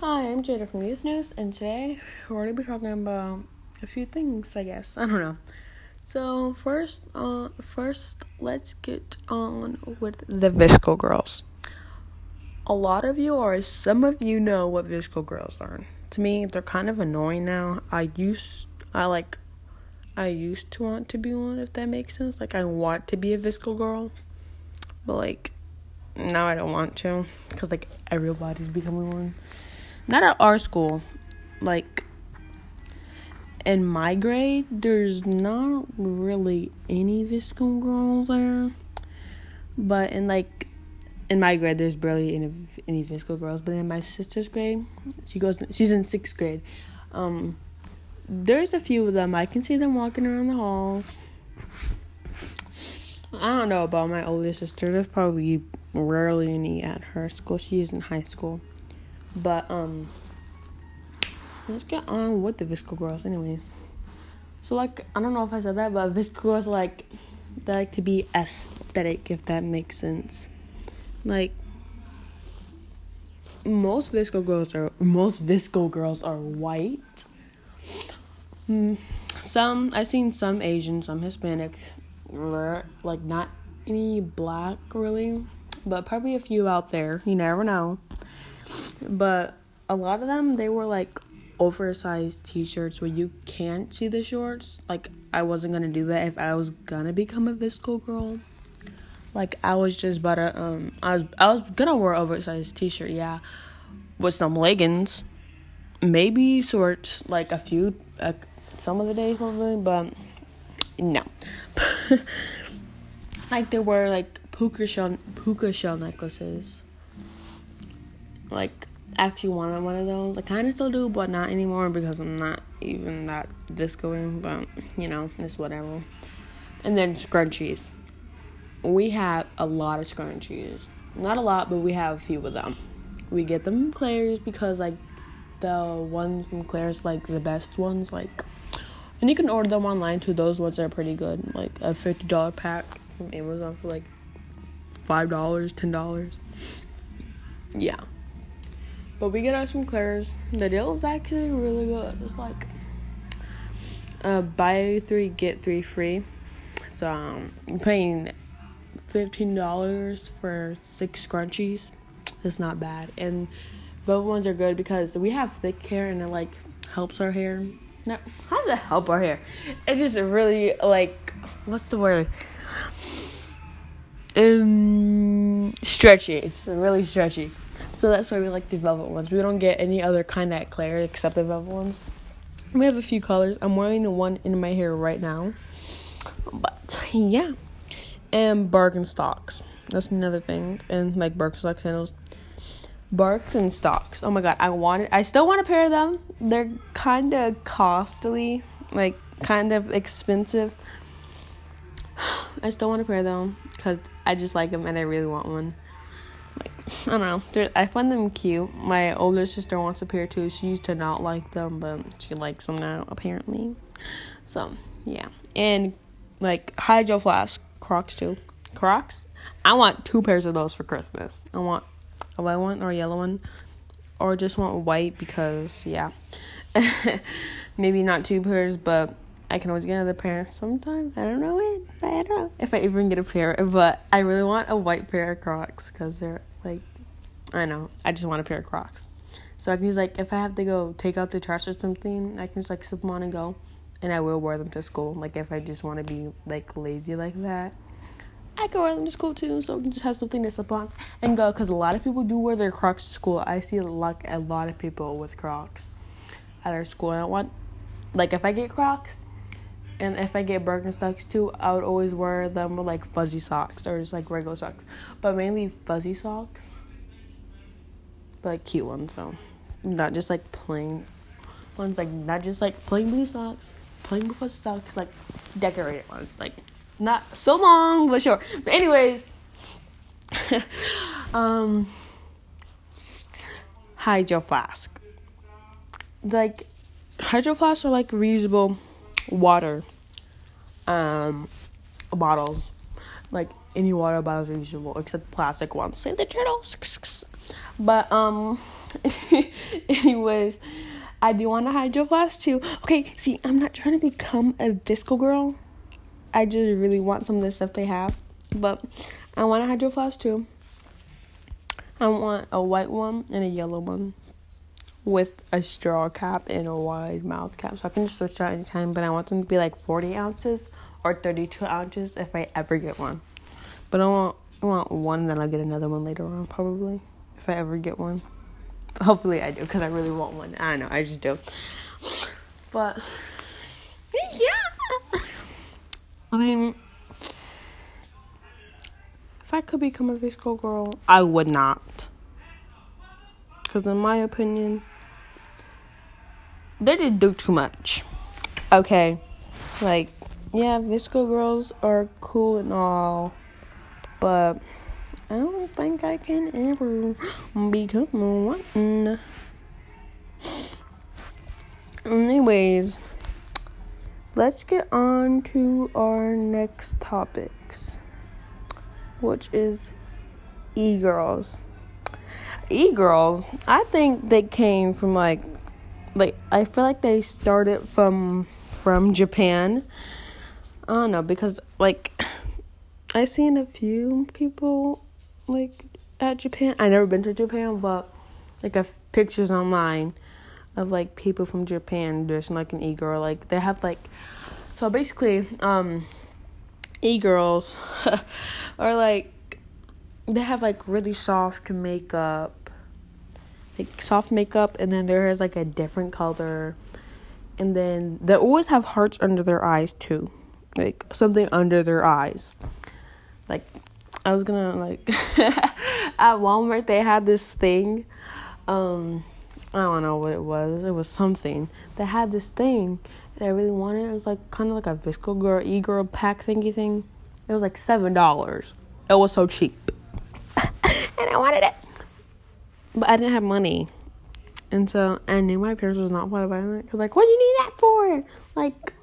Hi, I'm Jada from Youth News, and today we're going to be talking about a few things. I guess I don't know. So first, uh, first let's get on with the VSCO girls. A lot of you, or some of you, know what VSCO girls are. To me, they're kind of annoying now. I used, I like, I used to want to be one. If that makes sense, like I want to be a VSCO girl, but like now I don't want to because like everybody's becoming one not at our school. Like in my grade, there's not really any VSCO girls there. But in like in my grade, there's barely any any VSCO girls. But in my sister's grade, she goes she's in sixth grade. Um, there's a few of them. I can see them walking around the halls. I don't know about my older sister. There's probably rarely any at her school. She's in high school. But um let's get on with the VSCO girls anyways. So like I don't know if I said that, but VSCO girls like they like to be aesthetic if that makes sense. Like most VSCO girls are most VSCO girls are white. Mm, some I've seen some Asian, some Hispanics, like not any black really, but probably a few out there. You never know. But a lot of them, they were like oversized t-shirts where you can't see the shorts. Like I wasn't gonna do that if I was gonna become a VSCO girl. Like I was just about to um I was I was gonna wear oversized t-shirt, yeah, with some leggings, maybe shorts, like a few uh, some of the days probably, but no. like there were like puka shell puka shell necklaces. Like actually wanted one of those. I kind of still do, but not anymore because I'm not even that discoing. But you know, it's whatever. And then scrunchies. We have a lot of scrunchies. Not a lot, but we have a few of them. We get them from Claire's because like the ones from Claire's like the best ones. Like, and you can order them online too. Those ones are pretty good. Like a fifty dollar pack from Amazon for like five dollars, ten dollars. Yeah. But we get ours from Claire's. The deal is actually really good. It's like uh, buy three get three free. So um, you're paying fifteen dollars for six scrunchies. It's not bad, and both ones are good because we have thick hair and it like helps our hair. No, how does it help our hair? It just really like what's the word? Um, stretchy. It's really stretchy. So that's why we like the velvet ones. We don't get any other kind at Claire except the velvet ones. We have a few colors. I'm wearing the one in my hair right now. But yeah. And Birkenstocks. That's another thing. And like Birkenstock sandals. Birkenstocks. Oh my god, I wanted I still want a pair of them. They're kinda costly. Like kind of expensive. I still want a pair of them because I just like them and I really want one I don't know. They're, I find them cute. My older sister wants a pair too. She used to not like them, but she likes them now apparently. So yeah, and like hydro flask Crocs too. Crocs. I want two pairs of those for Christmas. I want a white one or a yellow one, or just want white because yeah. Maybe not two pairs, but I can always get another pair sometimes. I don't know. I don't know if I even get a pair. But I really want a white pair of Crocs because they're like, I know. I just want a pair of Crocs. So I can just like if I have to go take out the trash or something, I can just like slip them on and go, and I will wear them to school. Like if I just want to be like lazy like that, I can wear them to school too. So just have something to slip on and go. Because a lot of people do wear their Crocs to school. I see like a lot of people with Crocs at our school. I don't want like if I get Crocs and if I get Birkenstocks too, I would always wear them with like fuzzy socks or just like regular socks, but mainly fuzzy socks, but cute ones though, not just like plain ones, like not just like plain blue socks, plain blue socks, like decorated ones, like not so long but short. But anyways, um, hydro flask, like hydro flasks are like reusable water um bottles. Like any water bottles are usable except plastic ones. Save the turtles but um anyways, I do want a Hydro Flask too. Okay, see, I'm not trying to become a disco girl. I just really want some of the stuff they have. But I want a Hydro Flask too. I want a white one and a yellow one with a straw cap and a wide mouth cap. So I can just switch out anytime, but I want them to be like 40 ounces or 32 ounces if I ever get one. But I want, I want one, then I'll get another one later on, probably, if I ever get one. Hopefully I do, because I really want one. I don't know, I just do. But, yeah. I mean, if I could become a VSCO girl, I would not. Because, in my opinion, they did do too much. Okay. Like, yeah, VSCO girls are cool and all, but I don't think I can ever become one. Anyways, let's get on to our next topics, which is e girls. E girls, I think they came from like like I feel like they started from from Japan. I don't know because like I seen a few people like at Japan. I never been to Japan, but like I have pictures online of like people from Japan dressing like an e girl. Like they have like so basically um e girls are like they have like really soft makeup like soft makeup and then there is like a different color and then they always have hearts under their eyes too like something under their eyes like i was gonna like at walmart they had this thing um i don't know what it was it was something they had this thing that i really wanted it was like kind of like a VSCO girl e-girl pack thingy thing it was like seven dollars it was so cheap and i wanted it but I didn't have money. And so I knew my parents was not part of it. Cause like, what do you need that for? Like,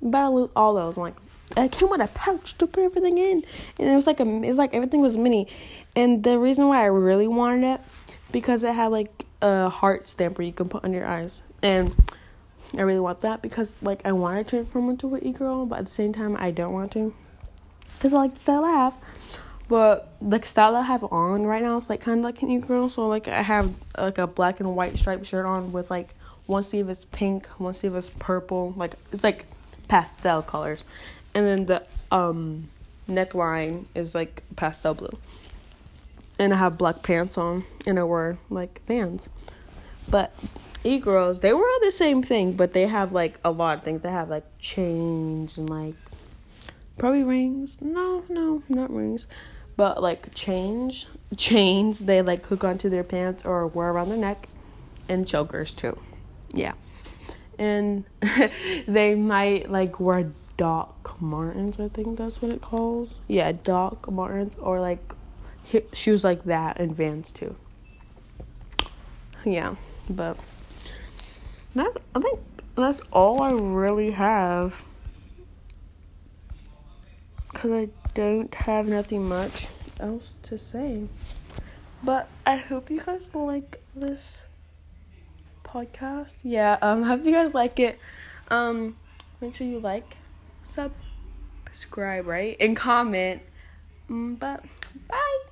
you better lose all those. I'm like, it came with a pouch to put everything in, and it was like a, it's like everything was mini. And the reason why I really wanted it, because it had like a heart stamper you can put on your eyes, and I really want that because like I want to transform into an e girl, but at the same time I don't want to, because I like the style I have. But the style I have on right now is like kind of like an e-girl. So like I have like a black and white striped shirt on with like one sleeve is pink, one sleeve is purple. Like it's like pastel colors, and then the um neckline is like pastel blue. And I have black pants on, and I wear like Vans. But e-girls, they were all the same thing, but they have like a lot of things. They have like chains and like probably rings. No, no, not rings but like change chains they like hook onto their pants or wear around their neck and chokers too yeah and they might like wear doc martens i think that's what it calls yeah doc martens or like shoes like that and vans too yeah but that's i think that's all i really have because i don't have nothing much else to say. But I hope you guys like this podcast. Yeah, um hope you guys like it. Um make sure you like, subscribe, right? And comment. Mm, but bye.